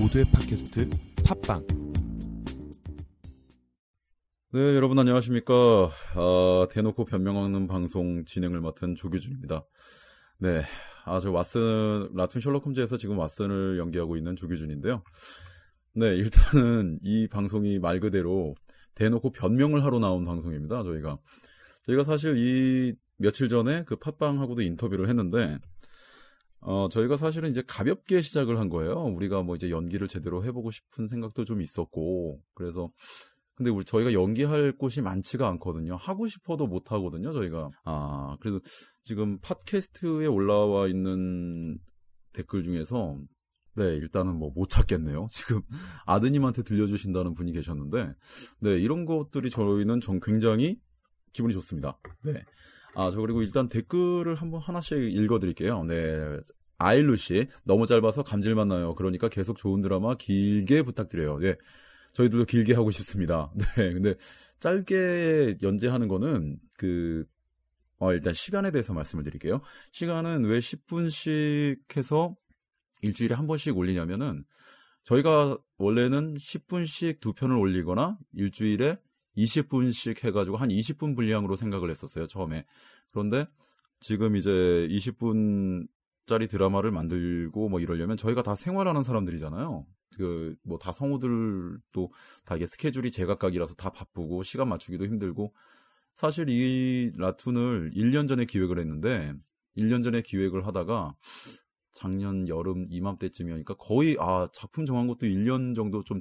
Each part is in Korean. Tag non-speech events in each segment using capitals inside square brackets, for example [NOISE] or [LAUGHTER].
모두의 팟캐스트 팟빵 네, 여러분 안녕하십니까. 아, 대놓고 변명하는 방송 진행을 맡은 조규준입니다. 네, 아, 저 왓슨, 라툰 셜록 홈즈에서 지금 왓슨을 연기하고 있는 조규준인데요. 네, 일단은 이 방송이 말 그대로 대놓고 변명을 하러 나온 방송입니다, 저희가. 저희가 사실 이 며칠 전에 그 팟빵하고도 인터뷰를 했는데, 어, 저희가 사실은 이제 가볍게 시작을 한 거예요. 우리가 뭐 이제 연기를 제대로 해보고 싶은 생각도 좀 있었고, 그래서, 근데 우리 저희가 연기할 곳이 많지가 않거든요. 하고 싶어도 못 하거든요, 저희가. 아, 그래도 지금 팟캐스트에 올라와 있는 댓글 중에서 네, 일단은 뭐 못 찾겠네요. [LAUGHS] 지금 아드님한테 들려주신다는 분이 계셨는데, 네, 이런 것들이 저희는 좀 굉장히 기분이 좋습니다. 네. 아, 저 그리고 일단 댓글을 한번 하나씩 읽어드릴게요. 네. 아일루 씨, 너무 짧아서 감질만 나요. 그러니까 계속 좋은 드라마 길게 부탁드려요. 네. 저희들도 길게 하고 싶습니다. [LAUGHS] 네. 근데 짧게 연재하는 거는 그, 어, 일단 시간에 대해서 말씀을 드릴게요. 시간은 왜 10분씩 해서 일주일에 한 번씩 올리냐면은 저희가 원래는 10분씩 두 편을 올리거나 일주일에 20분씩 해가지고 한 20분 분량으로 생각을 했었어요, 처음에. 그런데 지금 이제 20분 짜리 드라마를 만들고 뭐 이러려면 저희가 다 생활하는 사람들이잖아요. 그, 뭐 다 성우들도 다 이게 스케줄이 제각각이라서 다 바쁘고 시간 맞추기도 힘들고 사실 이 라툰을 1년 전에 기획을 했는데 1년 전에 기획을 하다가 작년 여름 이맘때쯤이니까 거의 아 작품 정한 것도 1년 정도 좀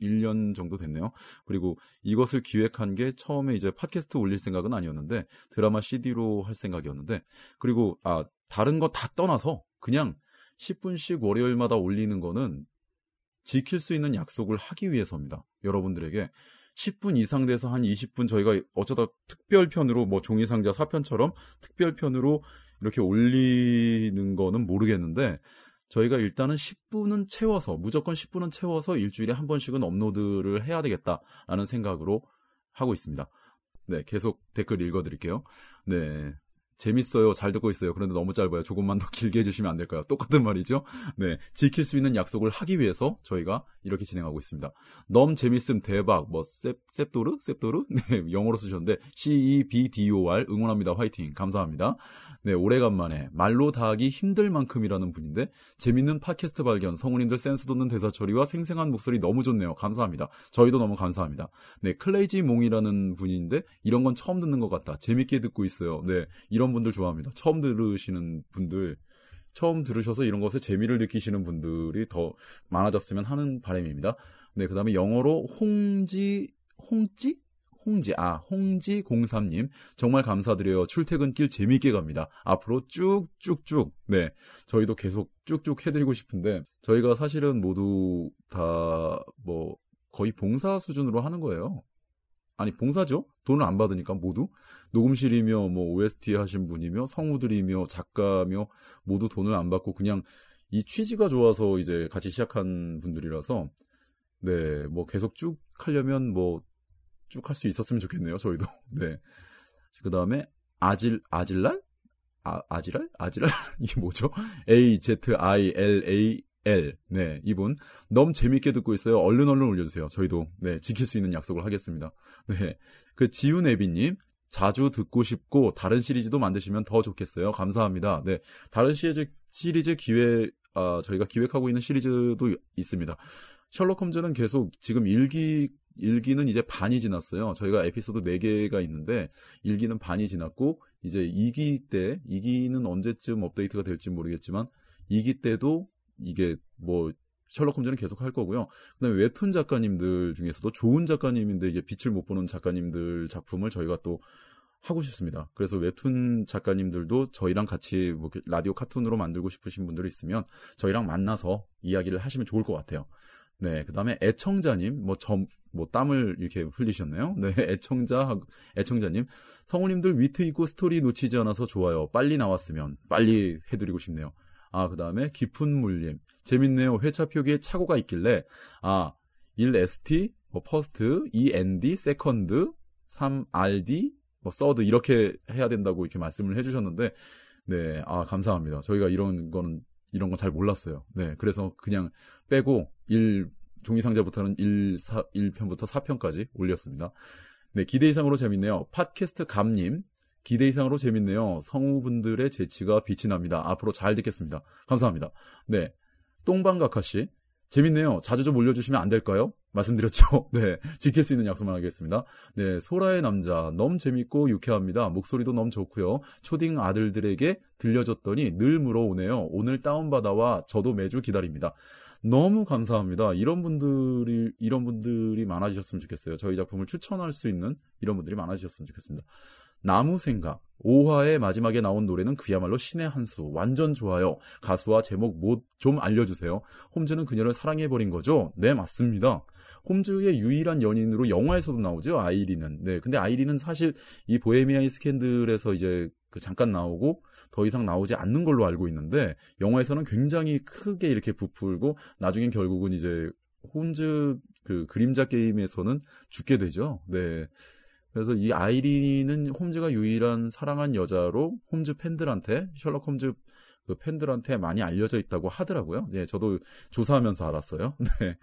1년 정도 됐네요. 그리고 이것을 기획한 게 처음에 이제 팟캐스트 올릴 생각은 아니었는데 드라마 CD로 할 생각이었는데 그리고 아 다른 거 다 떠나서 그냥 10분씩 월요일마다 올리는 거는 지킬 수 있는 약속을 하기 위해서입니다. 여러분들에게 10분 이상 돼서 한 20분 저희가 어쩌다 특별편으로 뭐 종이상자 4편처럼 특별편으로 이렇게 올리는 거는 모르겠는데 저희가 일단은 10분은 채워서 무조건 10분은 채워서 일주일에 한 번씩은 업로드를 해야 되겠다라는 생각으로 하고 있습니다. 네, 계속 댓글 읽어드릴게요. 네. 재밌어요. 잘 듣고 있어요. 그런데 너무 짧아요. 조금만 더 길게 해주시면 안 될까요? 똑같은 말이죠. 네. 지킬 수 있는 약속을 하기 위해서 저희가 이렇게 진행하고 있습니다. 너무 재밌음 대박. 뭐, 셉, 셉도르? 셉도르? [LAUGHS] 네. 영어로 쓰셨는데, C-E-B-D-O-R 응원합니다. 화이팅. 감사합니다. 네. 오래간만에 말로 다 하기 힘들 만큼이라는 분인데, 재밌는 팟캐스트 발견, 성우님들 센스 돋는 대사 처리와 생생한 목소리 너무 좋네요. 감사합니다. 저희도 너무 감사합니다. 네. 클레이지 몽이라는 분인데, 이런 건 처음 듣는 것 같다. 재밌게 듣고 있어요. 네. 이런 이런 분들 좋아합니다. 처음 들으시는 분들, 처음 들으셔서 이런 것에 재미를 느끼시는 분들이 더 많아졌으면 하는 바람입니다. 네, 그 다음에 영어로 홍지, 홍지? 홍지, 아, 홍지03님. 정말 감사드려요. 출퇴근길 재밌게 갑니다. 앞으로 쭉쭉쭉. 네. 저희도 계속 쭉쭉 해드리고 싶은데, 저희가 사실은 모두 다, 뭐, 거의 봉사 수준으로 하는 거예요. 아니 봉사죠. 돈을 안 받으니까 모두 녹음실이며 뭐 OST 하신 분이며 성우들이며 작가며 모두 돈을 안 받고 그냥 이 취지가 좋아서 이제 같이 시작한 분들이라서 네 뭐 계속 쭉 하려면 뭐 쭉 할 수 있었으면 좋겠네요. 저희도 [LAUGHS] 네. 그 다음에 아질 아질랄 아, 아지랄? 아지랄? [LAUGHS] 이게 뭐죠? A, Z, I, L, A, L. 네, 이분. 너무 재밌게 듣고 있어요. 얼른 얼른 올려주세요. 저희도, 네, 지킬 수 있는 약속을 하겠습니다. 네. 그 지훈애비님. 자주 듣고 싶고, 다른 시리즈도 만드시면 더 좋겠어요. 감사합니다. 네. 다른 시리즈, 시리즈 기획, 아, 저희가 기획하고 있는 시리즈도 있습니다. 셜록 홈즈는 계속 지금 일기, 일기는 이제 반이 지났어요. 저희가 에피소드 4개가 있는데, 일기는 반이 지났고, 이제 2기 때, 2기는 언제쯤 업데이트가 될지 모르겠지만, 2기 때도 이게 뭐 셜록 홈즈는 계속 할 거고요. 그다음에 웹툰 작가님들 중에서도 좋은 작가님인데 이제 빛을 못 보는 작가님들 작품을 저희가 또 하고 싶습니다. 그래서 웹툰 작가님들도 저희랑 같이 뭐 라디오 카툰으로 만들고 싶으신 분들이 있으면 저희랑 만나서 이야기를 하시면 좋을 것 같아요. 네, 그 다음에 애청자님, 뭐, 점, 뭐, 땀을 이렇게 흘리셨네요. 네, [LAUGHS] 애청자, 애청자님. 성우님들 위트 있고 스토리 놓치지 않아서 좋아요. 빨리 나왔으면, 빨리 해드리고 싶네요. 아, 그 다음에 깊은 물림. 재밌네요. 회차 표기에 착오가 있길래, 아, 1ST, 뭐, first, 2ND, second, 3RD, 뭐, 서드, 이렇게 해야 된다고 이렇게 말씀을 해주셨는데, 네, 아, 감사합니다. 저희가 이런 거는 이런 건 잘 몰랐어요. 네, 그래서 그냥 빼고 1 종이 상자부터는 1, 4, 1편부터 4편까지 올렸습니다. 네, 기대 이상으로 재밌네요. 팟캐스트 감님, 기대 이상으로 재밌네요. 성우분들의 재치가 빛이 납니다. 앞으로 잘 듣겠습니다. 감사합니다. 네, 똥방각하 씨, 재밌네요. 자주 좀 올려주시면 안 될까요? 말씀드렸죠. [LAUGHS] 네. 지킬 수 있는 약속만 하겠습니다. 네. 소라의 남자. 너무 재밌고 유쾌합니다. 목소리도 너무 좋고요. 초딩 아들들에게 들려줬더니 늘 물어오네요. 오늘 다운받아와 저도 매주 기다립니다. 너무 감사합니다. 이런 분들이, 이런 분들이 많아지셨으면 좋겠어요. 저희 작품을 추천할 수 있는 이런 분들이 많아지셨으면 좋겠습니다. 나무 생각. 5화의 마지막에 나온 노래는 그야말로 신의 한 수. 완전 좋아요. 가수와 제목 뭐 좀 알려주세요. 홈즈는 그녀를 사랑해버린 거죠? 네, 맞습니다. 홈즈의 유일한 연인으로 영화에서도 나오죠. 아이리는. 네, 근데 아이리는 사실 이 보헤미안 스캔들에서 이제 그 잠깐 나오고 더 이상 나오지 않는 걸로 알고 있는데 영화에서는 굉장히 크게 이렇게 부풀고 나중엔 결국은 이제 홈즈 그 그림자 게임에서는 죽게 되죠. 네. 그래서 이 아이린은 홈즈가 유일한 사랑한 여자로 홈즈 팬들한테 셜록 홈즈 그 팬들한테 많이 알려져 있다고 하더라고요. 네, 저도 조사하면서 알았어요. [LAUGHS] 네.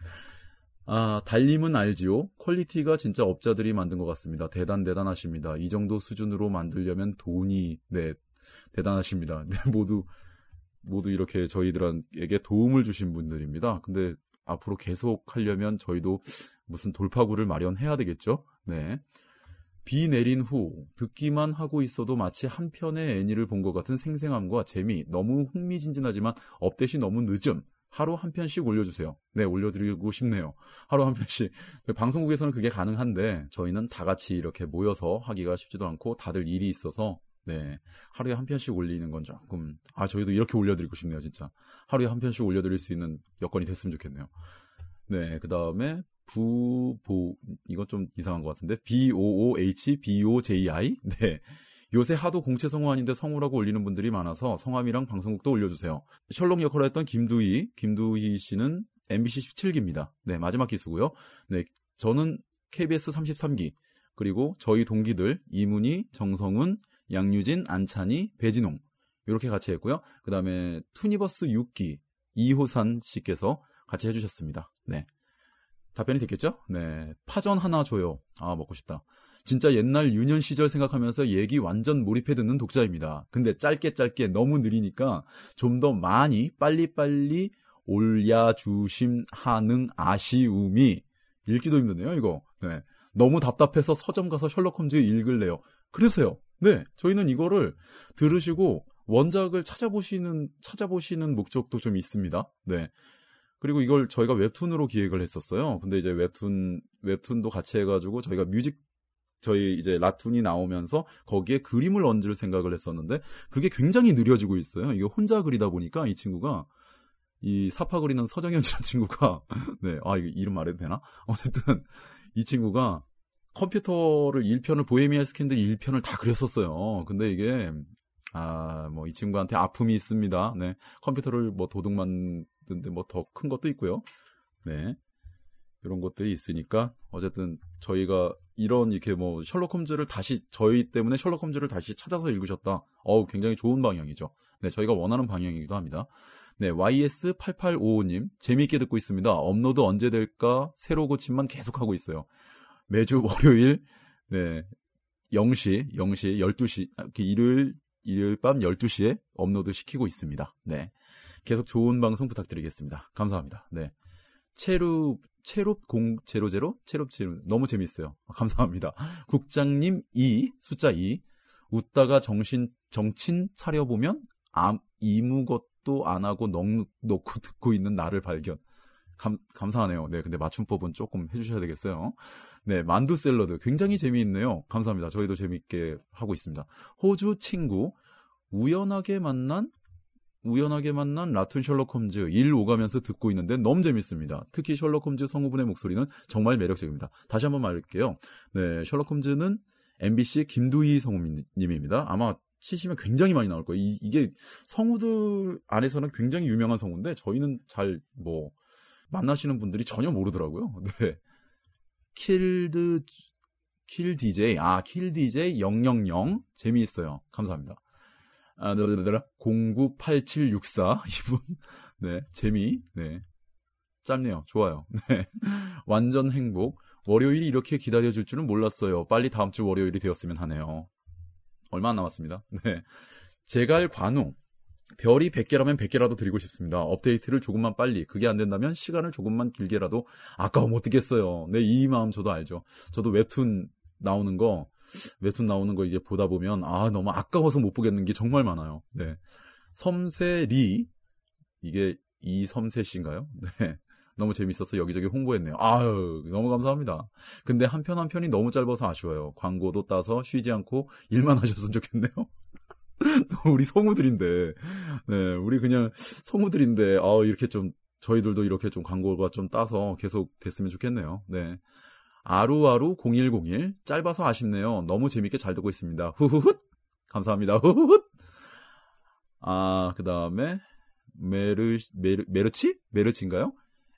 아, 달님은 알지요? 퀄리티가 진짜 업자들이 만든 것 같습니다. 대단, 대단하십니다. 이 정도 수준으로 만들려면 돈이, 네, 대단하십니다. 네, 모두, 모두 이렇게 저희들에게 도움을 주신 분들입니다. 근데 앞으로 계속 하려면 저희도 무슨 돌파구를 마련해야 되겠죠? 네. 비 내린 후 듣기만 하고 있어도 마치 한 편의 애니를 본 것 같은 생생함과 재미 너무 흥미진진하지만 업데이트 너무 늦음 하루 한 편씩 올려주세요. 네, 올려드리고 싶네요. 하루 한 편씩. 방송국에서는 그게 가능한데, 저희는 다 같이 이렇게 모여서 하기가 쉽지도 않고, 다들 일이 있어서, 네, 하루에 한 편씩 올리는 건 조금, 아, 저희도 이렇게 올려드리고 싶네요, 진짜. 하루에 한 편씩 올려드릴 수 있는 여건이 됐으면 좋겠네요. 네, 그 다음에, 부보 이건 좀 이상한 것 같은데 B O O H B O J I [LAUGHS] 네. 요새 하도 공채 성우 아닌데 성우라고 올리는 분들이 많아서 성함이랑 방송국도 올려주세요. 셜록 역할을 했던 김두희, 김두희 씨는 MBC 17기입니다. 네, 마지막 기수고요. 네, 저는 KBS 33기, 그리고 저희 동기들 이문희, 정성훈, 양유진, 안찬희, 배진홍 이렇게 같이 했고요. 그 다음에 투니버스 6기 이호산 씨께서 같이 해주셨습니다. 네. 답변이 됐겠죠? 네. 파전 하나 줘요. 아, 먹고 싶다. 진짜 옛날 유년 시절 생각하면서 얘기 완전 몰입해 듣는 독자입니다. 근데 짧게 짧게 너무 느리니까 좀 더 많이 빨리빨리 올려주심 하는 아쉬움이 읽기도 힘드네요, 이거. 네. 너무 답답해서 서점 가서 셜록 홈즈 읽을래요. 그래서요. 네. 저희는 이거를 들으시고 원작을 찾아보시는, 찾아보시는 목적도 좀 있습니다. 네. 그리고 이걸 저희가 웹툰으로 기획을 했었어요. 근데 이제 웹툰, 웹툰도 같이 해가지고 저희가 뮤직, 저희 이제 라툰이 나오면서 거기에 그림을 얹을 생각을 했었는데 그게 굉장히 느려지고 있어요. 이게 혼자 그리다 보니까 이 친구가 이 사파 그리는 서정현이라는 친구가 [LAUGHS] 네, 아 이거 이름 말해도 되나? 어쨌든 이 친구가 컴퓨터를 1편을 보헤미안 스캔들 1편을 다 그렸었어요. 근데 이게 아, 뭐, 이 친구한테 아픔이 있습니다. 네. 컴퓨터를 뭐 도둑 만드는데 뭐 더 큰 것도 있고요. 네. 이런 것들이 있으니까, 어쨌든 저희가 이런 이렇게 뭐 셜록 홈즈를 다시, 저희 때문에 셜록 홈즈를 다시 찾아서 읽으셨다. 어우, 굉장히 좋은 방향이죠. 네, 저희가 원하는 방향이기도 합니다. 네, YS8855님, 재미있게 듣고 있습니다. 업로드 언제 될까? 새로 고침만 계속하고 있어요. 매주 [LAUGHS] 월요일, 네, 0시, 0시, 12시, 일요일 일요일 밤 12시에 업로드 시키고 있습니다. 네. 계속 좋은 방송 부탁드리겠습니다. 감사합니다. 네. 체룹, 체룹 공, 제로 제로? 체룹 제로. 너무 재밌어요. [LAUGHS] 감사합니다. 국장님 2, 숫자 2. 웃다가 정신, 정친 차려 보면, 암, 이무것도 안 하고 넉, 놓고 듣고 있는 나를 발견. 감, 감사하네요. 네. 근데 맞춤법은 조금 해주셔야 되겠어요. 네, 만두 샐러드 굉장히 재미있네요. 감사합니다. 저희도 재미있게 하고 있습니다. 호주 친구 우연하게 만난 우연하게 만난 라툰 셜록 홈즈 일 오가면서 듣고 있는데 너무 재밌습니다. 특히 셜록 홈즈 성우분의 목소리는 정말 매력적입니다. 다시 한번 말할게요. 네, 셜록 홈즈는 MBC 김두희 성우님입니다. 아마 치시면 굉장히 많이 나올 거예요. 이, 게 성우들 안에서는 굉장히 유명한 성우인데 저희는 잘 뭐 만나시는 분들이 전혀 모르더라고요. [LAUGHS] 네. 킬드 킬 DJ 아킬 DJ 000 재미있어요. 감사합니다. 아, 098764 [LAUGHS] 이분. 네, 재미. 네. 짧네요. 좋아요. [LAUGHS] 네. 완전 행복. 월요일이 이렇게 기다려줄 줄은 몰랐어요. 빨리 다음 주 월요일이 되었으면 하네요. 얼마 안 남았습니다. 네. 제갈 관우. 별이 100개라면 100개라도 드리고 싶습니다. 업데이트를 조금만 빨리. 그게 안 된다면 시간을 조금만 길게라도 아까워 못 듣겠어요. 네, 이 마음 저도 알죠. 저도 웹툰 나오는 거, 웹툰 나오는 거 이제 보다 보면 아, 너무 아까워서 못 보겠는 게 정말 많아요. 네. 섬세리 이게 이섬세 씨인가요? [LAUGHS] 네. 너무 재밌어서 여기저기 홍보했네요. 아유, 너무 감사합니다. 근데 한 편 한 편이 너무 짧아서 아쉬워요. 광고도 따서 쉬지 않고 일만 [LAUGHS] 하셨으면 좋겠네요. [LAUGHS] 우리 성우들인데, 네, 우리 그냥 성우들인데, 아 이렇게 좀, 저희들도 이렇게 좀 광고가 좀 따서 계속 됐으면 좋겠네요. 네. 아루아루 0101, 짧아서 아쉽네요. 너무 재밌게 잘 듣고 있습니다. 후후훗! 감사합니다. 후후훗! 아, 그 다음에, 메르, 메르, 메르치? 메르치인가요?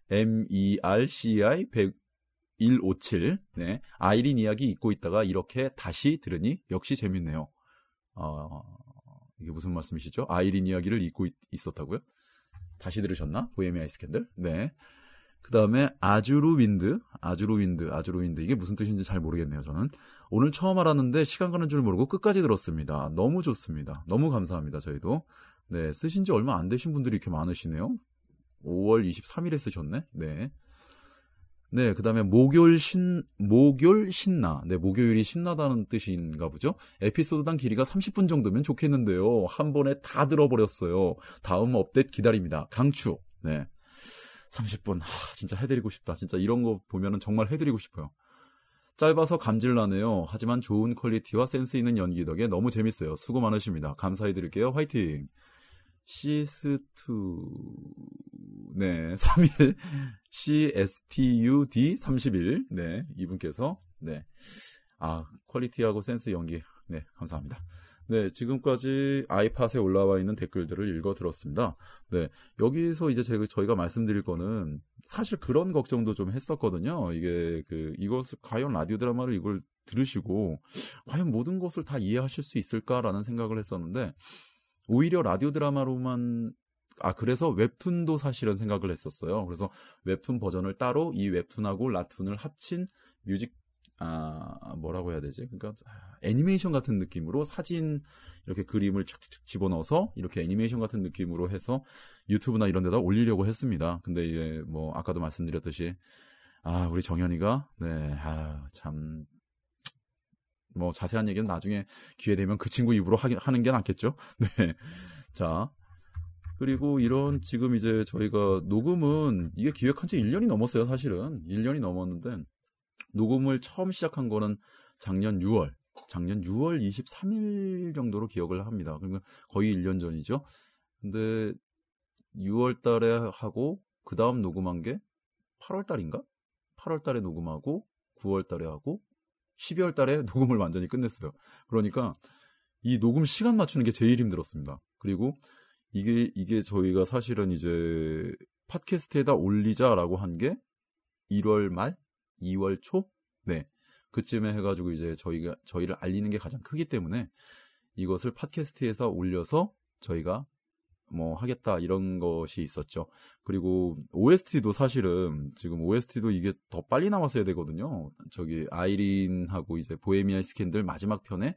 M-E-R-C-I 10157. 네. 아이린 이야기 잊고 있다가 이렇게 다시 들으니 역시 재밌네요. 어, 이게 무슨 말씀이시죠? 아이린 이야기를 잊고 있, 었다고요 다시 들으셨나? 보헤미아의 스캔들? 네. 그 다음에 azure wind, azure wind, azure wind. 이게 무슨 뜻인지 잘 모르겠네요, 저는. 오늘 처음 알았는데 시간 가는 줄 모르고 끝까지 들었습니다. 너무 좋습니다. 너무 감사합니다, 저희도. 네, 쓰신 지 얼마 안 되신 분들이 이렇게 많으시네요. 5월 23일에 쓰셨네. 네. 네, 그 다음에 목요일 신, 목요일 신나. 네, 목요일이 신나다는 뜻인가 보죠? 에피소드당 길이가 30분 정도면 좋겠는데요. 한 번에 다 들어버렸어요. 다음 업데이트 기다립니다. 강추. 네. 30분. 하, 진짜 해드리고 싶다. 진짜 이런 거 보면은 정말 해드리고 싶어요. 짧아서 감질나네요. 하지만 좋은 퀄리티와 센스 있는 연기 덕에 너무 재밌어요. 수고 많으십니다. 감사해드릴게요. 화이팅! CS2, 네, 3일, CSTUD 31, 네, 이분께서, 네, 아, 퀄리티하고 센스 연기, 네, 감사합니다. 네, 지금까지 아이팟에 올라와 있는 댓글들을 읽어 들었습니다. 네, 여기서 이제 저희가 말씀드릴 거는 사실 그런 걱정도 좀 했었거든요. 이게 그, 이것을, 과연 라디오 드라마를 이걸 들으시고, 과연 모든 것을 다 이해하실 수 있을까라는 생각을 했었는데, 오히려 라디오 드라마로만 아 그래서 웹툰도 사실은 생각을 했었어요. 그래서 웹툰 버전을 따로 이 웹툰하고 라툰을 합친 뮤직 아 뭐라고 해야 되지? 그러니까 애니메이션 같은 느낌으로 사진 이렇게 그림을 착착 집어넣어서 이렇게 애니메이션 같은 느낌으로 해서 유튜브나 이런 데다 올리려고 했습니다. 근데 이제 뭐 아까도 말씀드렸듯이 아 우리 정현이가 네아참 뭐 자세한 얘기는 나중에 기회 되면 그 친구 입으로 하긴, 하는 게 낫겠죠. [LAUGHS] 네. 자. 그리고 이런 지금 이제 저희가 녹음은 이게 기획한 지 1년이 넘었어요, 사실은. 1년이 넘었는데 녹음을 처음 시작한 거는 작년 6월. 작년 6월 23일 정도로 기억을 합니다. 그러면 거의 1년 전이죠. 근데 6월 달에 하고 그 다음 녹음한 게 8월 달인가? 8월 달에 녹음하고 9월 달에 하고 12월 달에 [LAUGHS] 녹음을 완전히 끝냈어요. 그러니까 이 녹음 시간 맞추는 게 제일 힘들었습니다. 그리고 이게 이게 저희가 사실은 이제 팟캐스트에다 올리자라고 한 게 1월 말, 2월 초, 네 그쯤에 해가지고 이제 저희가 저희를 알리는 게 가장 크기 때문에 이것을 팟캐스트에서 올려서 저희가 뭐 하겠다 이런 것이 있었죠. 그리고 OST도 사실은 지금 OST도 이게 더 빨리 나왔어야 되거든요. 저기 아이린하고 이제 보헤미안 스캔들 마지막 편에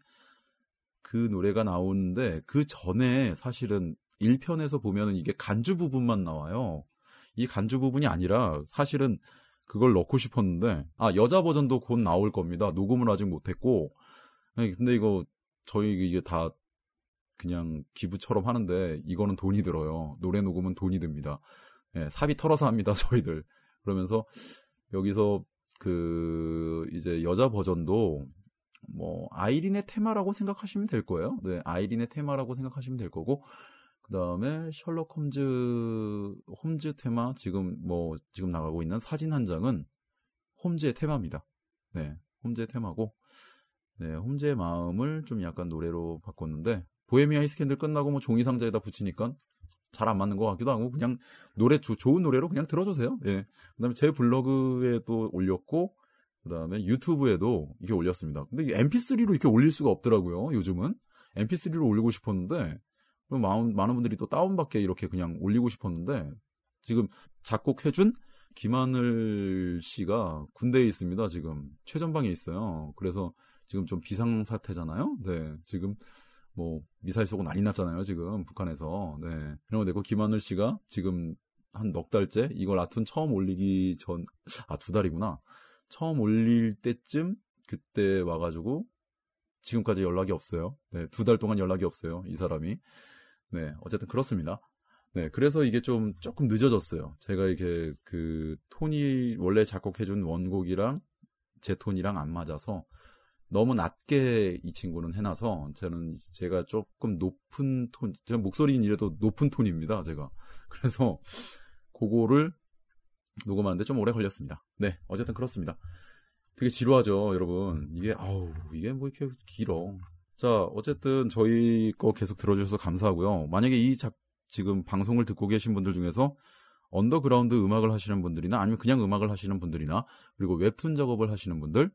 그 노래가 나오는데 그 전에 사실은 1편에서 보면은 이게 간주 부분만 나와요. 이 간주 부분이 아니라 사실은 그걸 넣고 싶었는데 아 여자 버전도 곧 나올 겁니다. 녹음을 아직 못했고 근데 이거 저희 이게 다 그냥 기부처럼 하는데 이거는 돈이 들어요. 노래 녹음은 돈이 듭니다. 예, 사비 털어서 합니다, [LAUGHS] 저희들. 그러면서 여기서 그 이제 여자 버전도 뭐 아이린의 테마라고 생각하시면 될 거예요. 네, 아이린의 테마라고 생각하시면 될 거고 그다음에 셜록 홈즈 홈즈 테마 지금 뭐 지금 나가고 있는 사진 한 장은 홈즈의 테마입니다. 네, 홈즈의 테마고 네, 홈즈의 마음을 좀 약간 노래로 바꿨는데 보헤미아 이스캔들 끝나고 뭐 종이 상자에다 붙이니까 잘 안 맞는 것 같기도 하고 그냥 노래 조, 좋은 노래로 그냥 들어주세요. 예. 그다음에 제 블로그에도 올렸고 그다음에 유튜브에도 이게 올렸습니다. 근데 MP3로 이렇게 올릴 수가 없더라고요. 요즘은 MP3로 올리고 싶었는데 많은, 많은 분들이 또 다운받게 이렇게 그냥 올리고 싶었는데 지금 작곡해준 김하늘 씨가 군대에 있습니다. 지금 최전방에 있어요. 그래서 지금 좀 비상 사태잖아요. 네, 지금 뭐 미사일 쏘고 난리 났잖아요. 지금 북한에서. 네, 그런 거 되고 김하늘 씨가 지금 한 넉 달째 이걸 아툰 처음 올리기 전 아 두 달이구나. 처음 올릴 때쯤 그때 와가지고 지금까지 연락이 없어요. 네, 두 달 동안 연락이 없어요. 이 사람이. 네, 어쨌든 그렇습니다. 네, 그래서 이게 좀 조금 늦어졌어요. 제가 이게 그 톤이 원래 작곡해준 원곡이랑 제 톤이랑 안 맞아서 너무 낮게 이 친구는 해놔서 저는 제가 조금 높은 톤, 제가 목소리는 이래도 높은 톤입니다. 제가 [LAUGHS] 그래서 그거를 녹음하는데 좀 오래 걸렸습니다. 네, 어쨌든 그렇습니다. 되게 지루하죠, 여러분. 이게 아우 이게 뭐 이렇게 길어. 자, 어쨌든 저희 거 계속 들어주셔서 감사하고요. 만약에 이 작, 지금 방송을 듣고 계신 분들 중에서 언더그라운드 음악을 하시는 분들이나 아니면 그냥 음악을 하시는 분들이나 그리고 웹툰 작업을 하시는 분들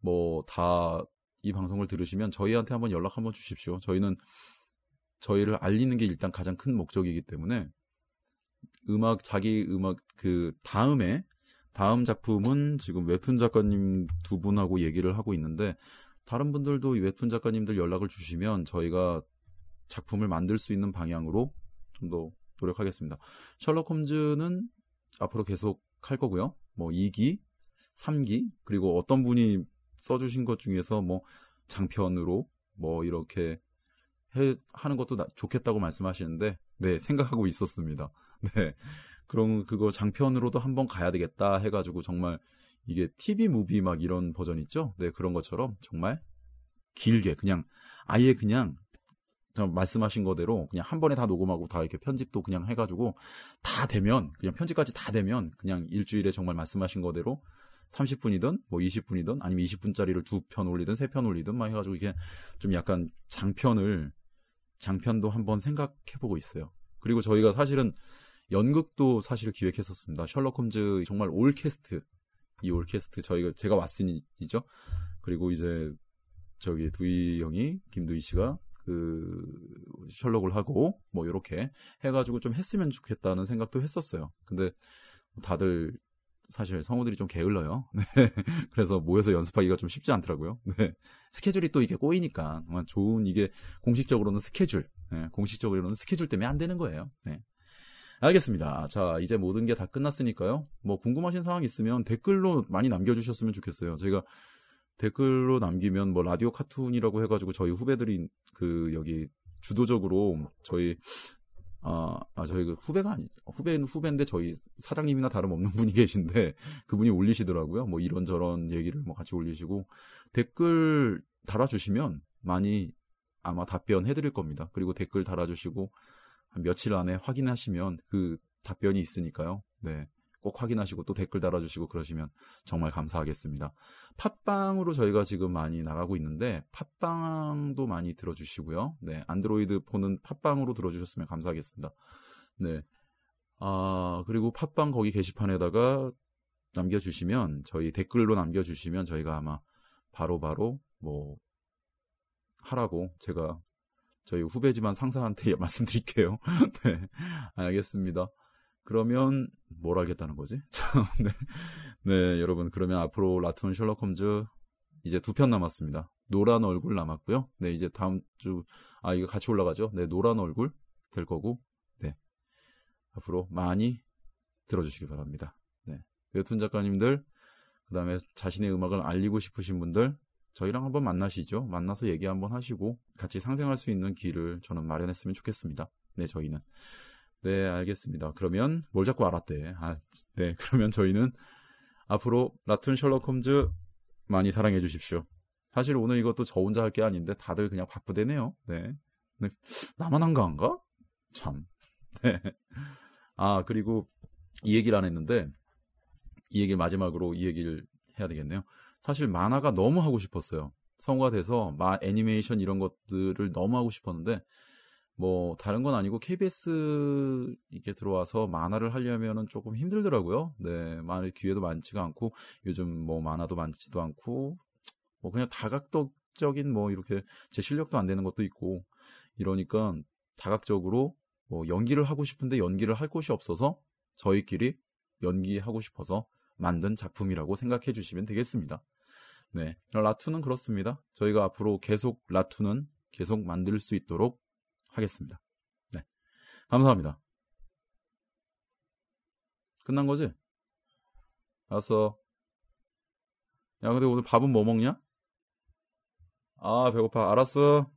뭐 다 이 방송을 들으시면 저희한테 한번 연락 한번 주십시오. 저희는 저희를 알리는 게 일단 가장 큰 목적이기 때문에 음악 자기 음악 그 다음에 다음 작품은 지금 웹툰 작가님 두 분하고 얘기를 하고 있는데 다른 분들도 웹툰 작가님들 연락을 주시면 저희가 작품을 만들 수 있는 방향으로 좀 더 노력하겠습니다. 셜록 홈즈는 앞으로 계속 할 거고요. 뭐 2기, 3기, 그리고 어떤 분이 써주신 것 중에서 뭐 장편으로 뭐 이렇게 해, 하는 것도 나, 좋겠다고 말씀하시는데, 네, 생각하고 있었습니다. [LAUGHS] 네. 그럼 그거 장편으로도 한번 가야 되겠다 해가지고 정말 이게 TV 무비 막 이런 버전 있죠? 네, 그런 것처럼 정말 길게 그냥 아예 그냥 말씀하신 거대로 그냥 한 번에 다 녹음하고 다 이렇게 편집도 그냥 해가지고 다 되면 그냥 편집까지 다 되면 그냥 일주일에 정말 말씀하신 거대로 30분이든 뭐 20분이든 아니면 20분짜리를 두 편 올리든 세 편 올리든 막 해가지고 이게 좀 약간 장편을 장편도 한번 생각해보고 있어요. 그리고 저희가 사실은 연극도 사실 기획했었습니다. 셜록 홈즈 정말 올 캐스트 이 올캐스트 저희가 제가 왓슨이죠. 그리고 이제 저기 두이 형이 김두이 씨가 그 셜록을 하고 뭐 이렇게 해가지고 좀 했으면 좋겠다는 생각도 했었어요. 근데 다들 사실 성우들이 좀 게을러요. [LAUGHS] 네. 그래서 모여서 연습하기가 좀 쉽지 않더라고요. 네. 스케줄이 또 이게 꼬이니까 좋은 이게 공식적으로는 스케줄, 네. 공식적으로는 스케줄 때문에 안 되는 거예요. 네. 알겠습니다. 자, 이제 모든 게 다 끝났으니까요. 뭐 궁금하신 사항 있으면 댓글로 많이 남겨주셨으면 좋겠어요. 제가 댓글로 남기면 뭐 라디오 카툰이라고 해가지고 저희 후배들이 그 여기 주도적으로 저희 아, 아 저희 그 후배가 아니 후배는 후배인데 저희 사장님이나 다름없는 [LAUGHS] 분이 계신데 그분이 올리시더라고요. 뭐 이런저런 얘기를 뭐 같이 올리시고 댓글 달아주시면 많이 아마 답변 해드릴 겁니다. 그리고 댓글 달아주시고 한 며칠 안에 확인하시면 그 답변이 있으니까요. 네. 꼭 확인하시고 또 댓글 달아주시고 그러시면 정말 감사하겠습니다. 팟빵으로 저희가 지금 많이 나가고 있는데 팟빵도 많이 들어주시고요. 네, 안드로이드 폰은 팟빵으로 들어주셨으면 감사하겠습니다. 네, 아 그리고 팟빵 거기 게시판에다가 남겨주시면 저희 댓글로 남겨주시면 저희가 아마 바로바로 바로 뭐 하라고 제가 저희 후배지만 상사한테 [LAUGHS] 말씀드릴게요. [LAUGHS] 네, 알겠습니다. 그러면 뭘 하겠다는 거지? [LAUGHS] 참, 네. 네, 여러분 그러면 앞으로 라툰 셜록 홈즈 이제 두 편 남았습니다. 노란 얼굴 남았고요. 네, 이제 다음 주 아 이거 같이 올라가죠. 네, 노란 얼굴 될 거고. 네. 앞으로 많이 들어주시기 바랍니다. 네. 웹툰 작가님들 그다음에 자신의 음악을 알리고 싶으신 분들 저희랑 한번 만나시죠. 만나서 얘기 한번 하시고 같이 상생할 수 있는 길을 저는 마련했으면 좋겠습니다. 네, 저희는 네, 알겠습니다. 그러면 뭘 자꾸 알았대. 아, 네, [LAUGHS] 그러면 저희는 앞으로 라툰 셜록 홈즈 많이 사랑해 주십시오. 사실 오늘 이것도 저 혼자 할 게 아닌데 다들 그냥 바쁘대네요. 네. 네. 나만 한가한가? 참. [LAUGHS] 네. 아, 그리고 이 얘기를 안 했는데 이 얘기를 마지막으로 이 얘기를 해야 되겠네요. 사실 만화가 너무 하고 싶었어요. 성우가 돼서 마 애니메이션 이런 것들을 너무 하고 싶었는데 뭐 다른 건 아니고 KBS 이렇게 들어와서 만화를 하려면은 조금 힘들더라고요. 네, 만화 기회도 많지가 않고 요즘 뭐 만화도 많지도 않고 뭐 그냥 다각적인 뭐 이렇게 제 실력도 안 되는 것도 있고 이러니까 다각적으로 뭐 연기를 하고 싶은데 연기를 할 곳이 없어서 저희끼리 연기하고 싶어서 만든 작품이라고 생각해 주시면 되겠습니다. 네. 라투는 그렇습니다. 저희가 앞으로 계속 라투는 계속 만들 수 있도록 하겠습니다. 네. 감사합니다. 끝난 거지? 알았어. 야, 근데 오늘 밥은 뭐 먹냐? 아, 배고파. 알았어.